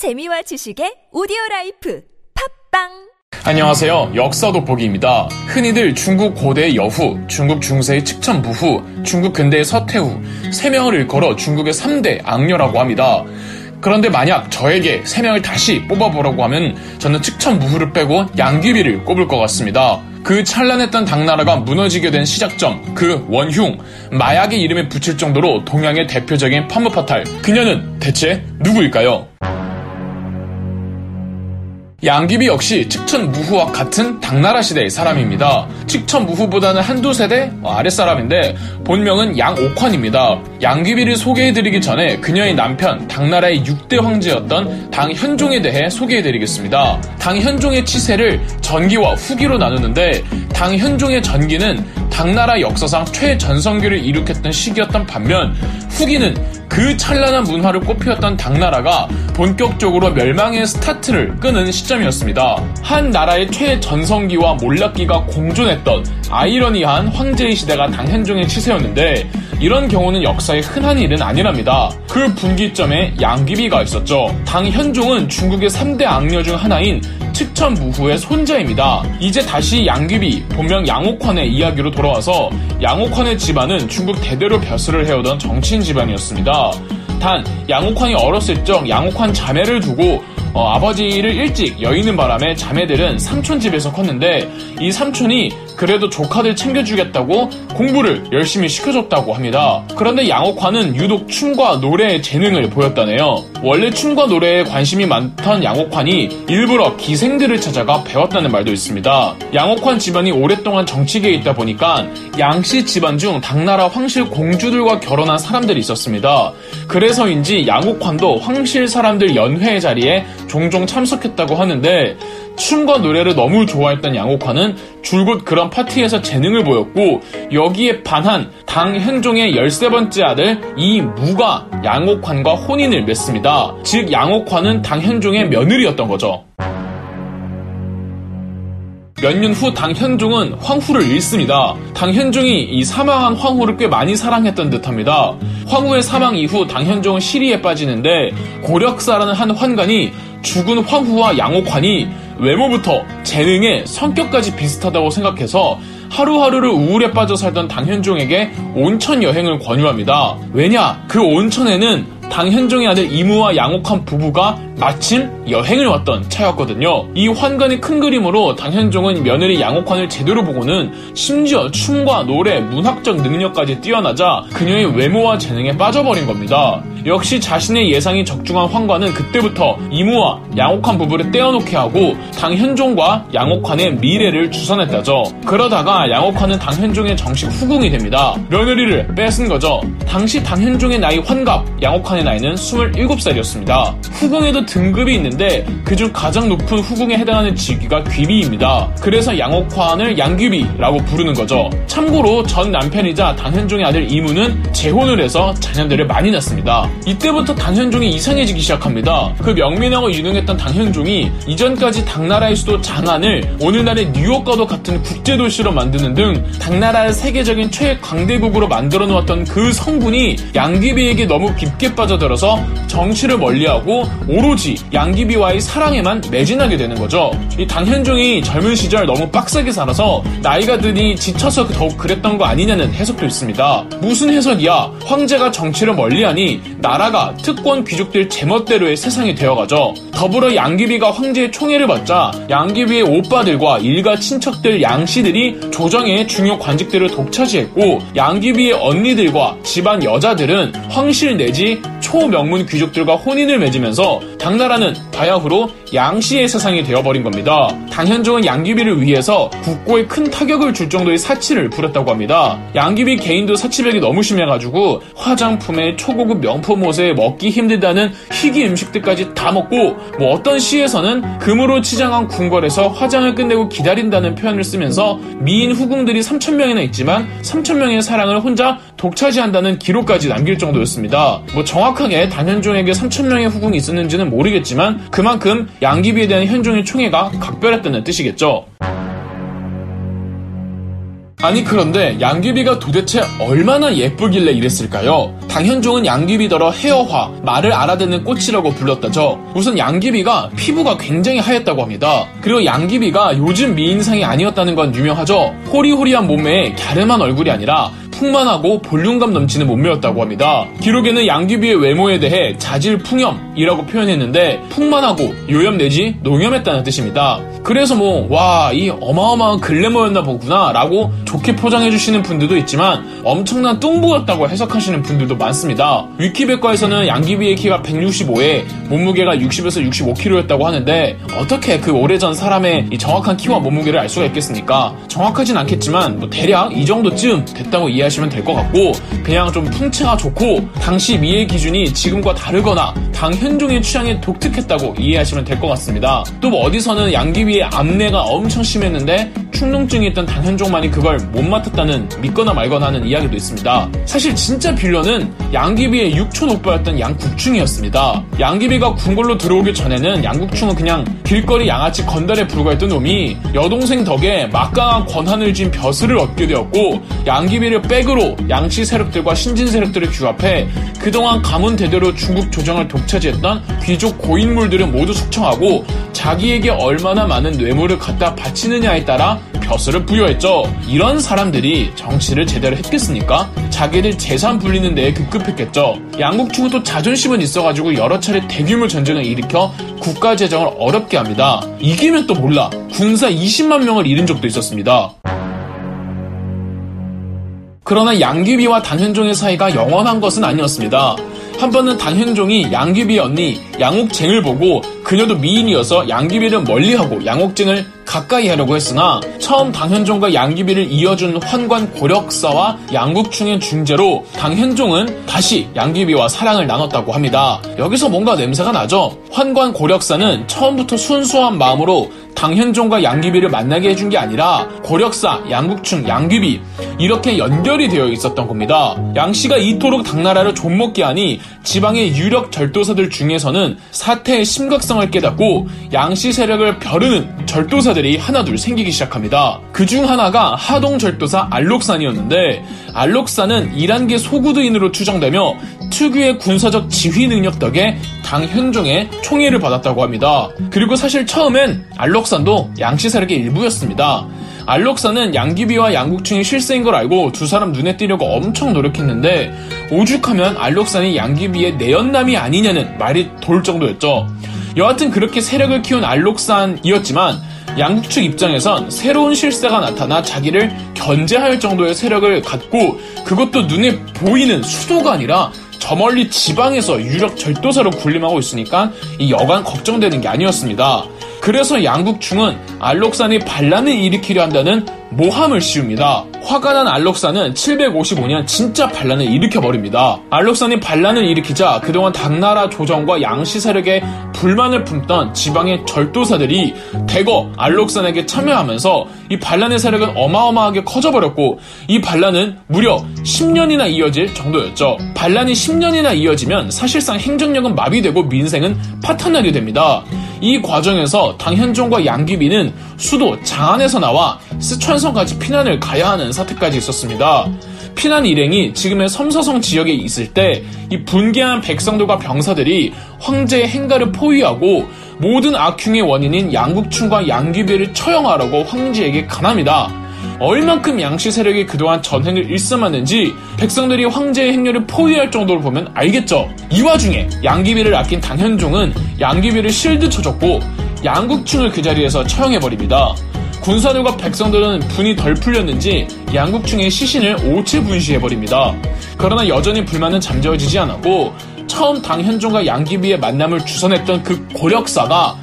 재미와 지식의 오디오 life 팟빵 안녕하세요. 역사 돋보기입니다. 흔히들 중국 고대의 여후, 중국 중세의 측천무후, 중국 근대의 서태후 세 명을 일컬어 중국의 3대 악녀라고 합니다. 그런데 만약 저에게 세 명을 다시 뽑아보라고 하면 저는 측천무후를 빼고 양귀비를 꼽을 것 같습니다. 그 찬란했던 당나라가 무너지게 된 시작점, 그 원흉, 마약의 이름에 붙일 정도로 동양의 대표적인 팜므파탈, 그녀는 대체 누구일까요? 양귀비 역시 측천무후와 같은 당나라 시대의 사람입니다. 측천무후보다는 한두 세대 아랫사람인데 본명은 양옥환입니다. 양귀비를 소개해드리기 전에 그녀의 남편 당나라의 6대 황제였던 당현종에 대해 소개해드리겠습니다. 당현종의 치세를 전기와 후기로 나누는데 당현종의 전기는 당나라 역사상 최전성기를 이룩했던 시기였던 반면 후기는 그 찬란한 문화를 꽃피웠던 당나라가 본격적으로 멸망의 스타트를 끄는 시점이었습니다. 한 나라의 최전성기와 몰락기가 공존했던 아이러니한 황제의 시대가 당현종의 치세였는데 이런 경우는 역사에 흔한 일은 아니랍니다. 그 분기점에 양귀비가 있었죠. 당현종은 중국의 3대 악녀 중 하나인 측천 무후의 손자입니다. 이제 다시 양귀비, 본명 양옥환의 이야기로 돌아와서 양옥환의 집안은 중국 대대로 벼슬을 해오던 정치인 집안이었습니다. 단 양옥환이 어렸을 적 양옥환 자매를 두고 어, 아버지를 일찍 여의는 바람에 자매들은 삼촌 집에서 컸는데 이 삼촌이 그래도 조카들 챙겨주겠다고 공부를 열심히 시켜줬다고 합니다. 그런데 양옥환은 유독 춤과 노래에 재능을 보였다네요. 원래 춤과 노래에 관심이 많던 양옥환이 일부러 기생들을 찾아가 배웠다는 말도 있습니다. 양옥환 집안이 오랫동안 정치계에 있다 보니까 양씨 집안 중 당나라 황실 공주들과 결혼한 사람들이 있었습니다. 그래서인지 양옥환도 황실 사람들 연회 자리에 종종 참석했다고 하는데 춤과 노래를 너무 좋아했던 양옥환은 줄곧 그런 파티에서 재능을 보였고 여기에 반한 당현종의 13번째 아들 이무가 양옥환과 혼인을 맺습니다. 즉 양옥환은 당현종의 며느리였던 거죠. 몇년후 당현종은 황후를 잃습니다. 당현종이 이 사망한 황후를 꽤 많이 사랑했던 듯합니다. 황후의 사망 이후 당현종은 시리에 빠지는데 고력사라는 한 환관이 죽은 황후와 양옥환이 외모부터 재능에 성격까지 비슷하다고 생각해서 하루하루를 우울에 빠져 살던 당현종에게 온천 여행을 권유합니다. 왜냐? 그 온천에는 당현종의 아들 이무와 양옥한 부부가 마침 여행을 왔던 차였거든요. 이 환관의 큰 그림으로 당현종은 며느리 양옥환을 제대로 보고는 심지어 춤과 노래, 문학적 능력까지 뛰어나자 그녀의 외모와 재능에 빠져버린 겁니다. 역시 자신의 예상이 적중한 환관은 그때부터 이무와 양옥환 부부를 떼어놓게 하고 당현종과 양옥환의 미래를 주선했다죠. 그러다가 양옥환은 당현종의 정식 후궁이 됩니다. 며느리를 뺏은 거죠. 당시 당현종의 나이 환갑, 양옥환의 나이는 27살이었습니다. 후궁에도 등급이 있는데 그중 가장 높은 후궁에 해당하는 직위가 귀비입니다. 그래서 양옥환을 양귀비라고 부르는 거죠. 참고로 전 남편이자 당현종의 아들 이무는 재혼을 해서 자녀들을 많이 낳습니다. 이때부터 당현종이 이상해지기 시작합니다. 그 명민하고 유능했던 당현종이 이전까지 당나라의 수도 장안을 오늘날의 뉴욕과도 같은 국제도시로 만드는 등 당나라의 세계적인 최강대국으로 만들어 놓았던 그 성분이 양귀비에게 너무 깊게 빠져들어서 정치를 멀리하고 오로지 양귀비와의 사랑에만 매진하게 되는 거죠. 이 당현종이 젊은 시절 너무 빡세게 살아서 나이가 드니 지쳐서 더욱 그랬던 거 아니냐는 해석도 있습니다. 무슨 해석이야? 황제가 정치를 멀리하니 나라가 특권 귀족들 제멋대로의 세상이 되어가죠. 더불어 양귀비가 황제의 총애를 받자 양귀비의 오빠들과 일가 친척들 양씨들이 조정의 중요 관직들을 독차지했고 양귀비의 언니들과 집안 여자들은 황실 내지 초명문 귀족들과 혼인을 맺으면서 당나라는 바야흐로 양씨의 세상이 되어버린 겁니다. 당현종은 양귀비를 위해서 국고에 큰 타격을 줄 정도의 사치를 부렸다고 합니다. 양귀비 개인도 사치벽이 너무 심해가지고 화장품에 초고급 명품 옷에 먹기 힘들다는 희귀 음식들까지 다 먹고 뭐 어떤 시에서는 금으로 치장한 궁궐에서 화장을 끝내고 기다린다는 표현을 쓰면서 미인 후궁들이 3천명이나 있지만 3천명의 사랑을 혼자 독차지한다는 기록까지 남길 정도였습니다. 뭐 정확하게 단현종에게 3천명의 후궁이 있었는지는 모르겠지만 그만큼 양귀비에 대한 현종의 총애가 각별했다는 뜻이겠죠. 아니 그런데 양귀비가 도대체 얼마나 예쁘길래 이랬을까요? 당현종은 양귀비더러 헤어화, 말을 알아듣는 꽃이라고 불렀다죠. 우선 양귀비가 피부가 굉장히 하얗다고 합니다. 그리고 양귀비가 요즘 미인상이 아니었다는 건 유명하죠. 호리호리한 몸매에 갸름한 얼굴이 아니라 풍만하고 볼륨감 넘치는 몸매였다고 합니다. 기록에는 양귀비의 외모에 대해 자질풍염이라고 표현했는데 풍만하고 요염 내지 농염했다는 뜻입니다. 그래서 뭐, 와, 이 어마어마한 글래머였나 보구나 라고 좋게 포장해주시는 분들도 있지만 엄청난 뚱보였다고 해석하시는 분들도 많습니다. 위키백과에서는 양귀비의 키가 165에 몸무게가 60에서 65kg였다고 하는데 어떻게 그 오래전 사람의 정확한 키와 몸무게를 알 수가 있겠습니까? 정확하진 않겠지만 뭐 대략 이 정도쯤 됐다고 이해하 시면 될 것 같고 그냥 좀 풍채가 좋고 당시 미의 기준이 지금과 다르거나 당현종의 취향에 독특했다고 이해하시면 될 것 같습니다. 또 뭐 어디서는 양귀비의 암내가 엄청 심했는데 충농증이 있던 당현종만이 그걸 못 맡았다는 믿거나 말거나 하는 이야기도 있습니다. 사실 진짜 빌런은 양귀비의 육촌 오빠였던 양국충이었습니다. 양귀비가 궁궐로 들어오기 전에는 양국충은 그냥 길거리 양아치 건달에 불과했던 놈이 여동생 덕에 막강한 권한을 쥔 벼슬을 얻게 되었고 양귀비를 백으로 양치 세력들과 신진 세력들을 규합해 그동안 가문 대대로 중국 조정을 독차지했던 귀족 고인물들은 모두 숙청하고 자기에게 얼마나 많은 뇌물을 갖다 바치느냐에 따라 벼슬을 부여했죠. 이런 사람들이 정치를 제대로 했겠습니까? 자기들 재산 불리는 데에 급급했겠죠. 양국충은 또 자존심은 있어가지고 여러 차례 대규모 전쟁을 일으켜 국가 재정을 어렵게 합니다. 이기면 또 몰라. 군사 20만 명을 잃은 적도 있었습니다. 그러나 양귀비와 당현종의 사이가 영원한 것은 아니었습니다. 한 번은 당현종이 양귀비 언니 양옥쟁을 보고 그녀도 미인이어서 양귀비를 멀리하고 양옥쟁을 가까이 하려고 했으나 처음 당현종과 양귀비를 이어준 환관 고력사와 양국충의 중재로 당현종은 다시 양귀비와 사랑을 나눴다고 합니다. 여기서 뭔가 냄새가 나죠? 환관 고력사는 처음부터 순수한 마음으로 당현종과 양귀비를 만나게 해준 게 아니라 고력사, 양국충, 양귀비 이렇게 연결이 되어 있었던 겁니다. 양씨가 이토록 당나라를 좀먹게 하니 지방의 유력 절도사들 중에서는 사태의 심각성을 깨닫고 양씨 세력을 벼르는 절도사들 이 하나둘 생기기 시작합니다. 그중 하나가 하동 절도사 알록산이었는데 알록산은 이란계 소구드인으로 추정되며 특유의 군사적 지휘 능력 덕에 당 현종의 총애를 받았다고 합니다. 그리고 사실 처음엔 알록산도 양씨 세력의 일부였습니다. 알록사는 양귀비와 양국충이 실세인 걸 알고 두 사람 눈에 띄려고 엄청 노력했는데 오죽하면 알록산이 양귀비의 내연남이 아니냐는 말이 돌 정도였죠. 여하튼 그렇게 세력을 키운 알록산이었지만 양국측 입장에선 새로운 실세가 나타나 자기를 견제할 정도의 세력을 갖고 그것도 눈에 보이는 수도가 아니라 저 멀리 지방에서 유력 절도사로 군림하고 있으니까 이 여간 걱정되는 게 아니었습니다. 그래서 양국충은 알록산이 반란을 일으키려 한다는 모함을 씌웁니다. 화가 난 알록산은 755년 진짜 반란을 일으켜버립니다. 알록산이 반란을 일으키자 그동안 당나라 조정과 양시 세력에 불만을 품던 지방의 절도사들이 대거 알록산에게 참여하면서 이 반란의 세력은 어마어마하게 커져버렸고 이 반란은 무려 10년이나 이어질 정도였죠. 반란이 10년이나 이어지면 사실상 행정력은 마비되고 민생은 파탄나게 됩니다. 이 과정에서 당현종과 양귀비는 수도 장안에서 나와 스촨성까지 피난을 가야 하는 사태까지 있었습니다. 피난 일행이 지금의 섬서성 지역에 있을 때 이 분개한 백성들과 병사들이 황제의 행가를 포위하고 모든 악흉의 원인인 양국충과 양귀비를 처형하라고 황제에게 간합니다. 얼만큼 양씨 세력이 그동안 전행을 일삼았는지 백성들이 황제의 행렬을 포위할 정도로 보면 알겠죠. 이 와중에 양귀비를 아낀 당현종은 양귀비를 실드 쳐줬고 양국충을 그 자리에서 처형해버립니다. 군사들과 백성들은 분이 덜 풀렸는지 양국충의 시신을 오체 분시해버립니다. 그러나 여전히 불만은 잠재워지지 않았고 처음 당현종과 양귀비의 만남을 주선했던 그 고력사가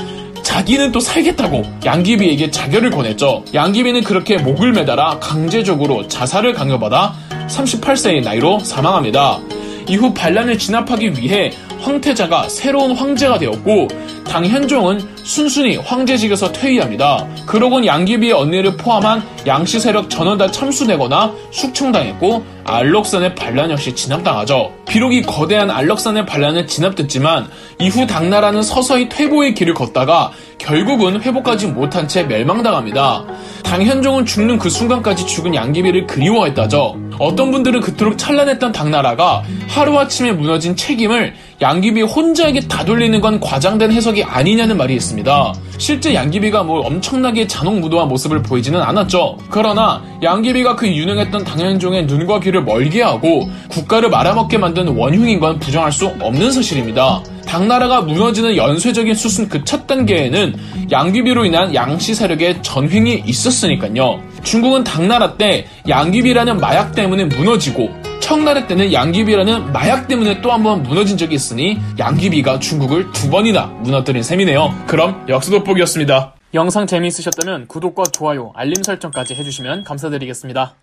자기는 또 살겠다고 양귀비에게 자결을 권했죠. 양귀비는 그렇게 목을 매달아 강제적으로 자살을 강요받아 38세의 나이로 사망합니다. 이후 반란을 진압하기 위해 황태자가 새로운 황제가 되었고 당 현종은 순순히 황제직에서 퇴위합니다. 그러곤 양귀비의 언니를 포함한 양씨 세력 전원 다 참수되거나 숙청당했고 알록산의 반란 역시 진압당하죠. 비록 이 거대한 알록산의 반란을 진압됐지만 이후 당나라는 서서히 퇴보의 길을 걷다가 결국은 회복하지 못한 채 멸망당합니다. 당현종은 죽는 그 순간까지 죽은 양귀비를 그리워했다죠. 어떤 분들은 그토록 찬란했던 당나라가 하루아침에 무너진 책임을 양귀비 혼자에게 다 돌리는 건 과장된 해석이 아니냐는 말이 있습니다. 실제 양귀비가 뭐 엄청나게 잔혹무도한 모습을 보이지는 않았죠. 그러나 양귀비가 그 유능했던 당현종의 눈과 귀를 멀게 하고 국가를 말아먹게 만든 원흉인 건 부정할 수 없는 사실입니다. 당나라가 무너지는 연쇄적인 수순 그 첫 단계에는 양귀비로 인한 양씨 세력의 전횡이 있었으니까요. 중국은 당나라 때 양귀비라는 마약 때문에 무너지고 청나라 때는 양귀비라는 마약 때문에 또 한 번 무너진 적이 있으니 양귀비가 중국을 두 번이나 무너뜨린 셈이네요. 그럼 역수 돋보기였습니다. 영상 재미있으셨다면 구독과 좋아요, 알림 설정까지 해주시면 감사드리겠습니다.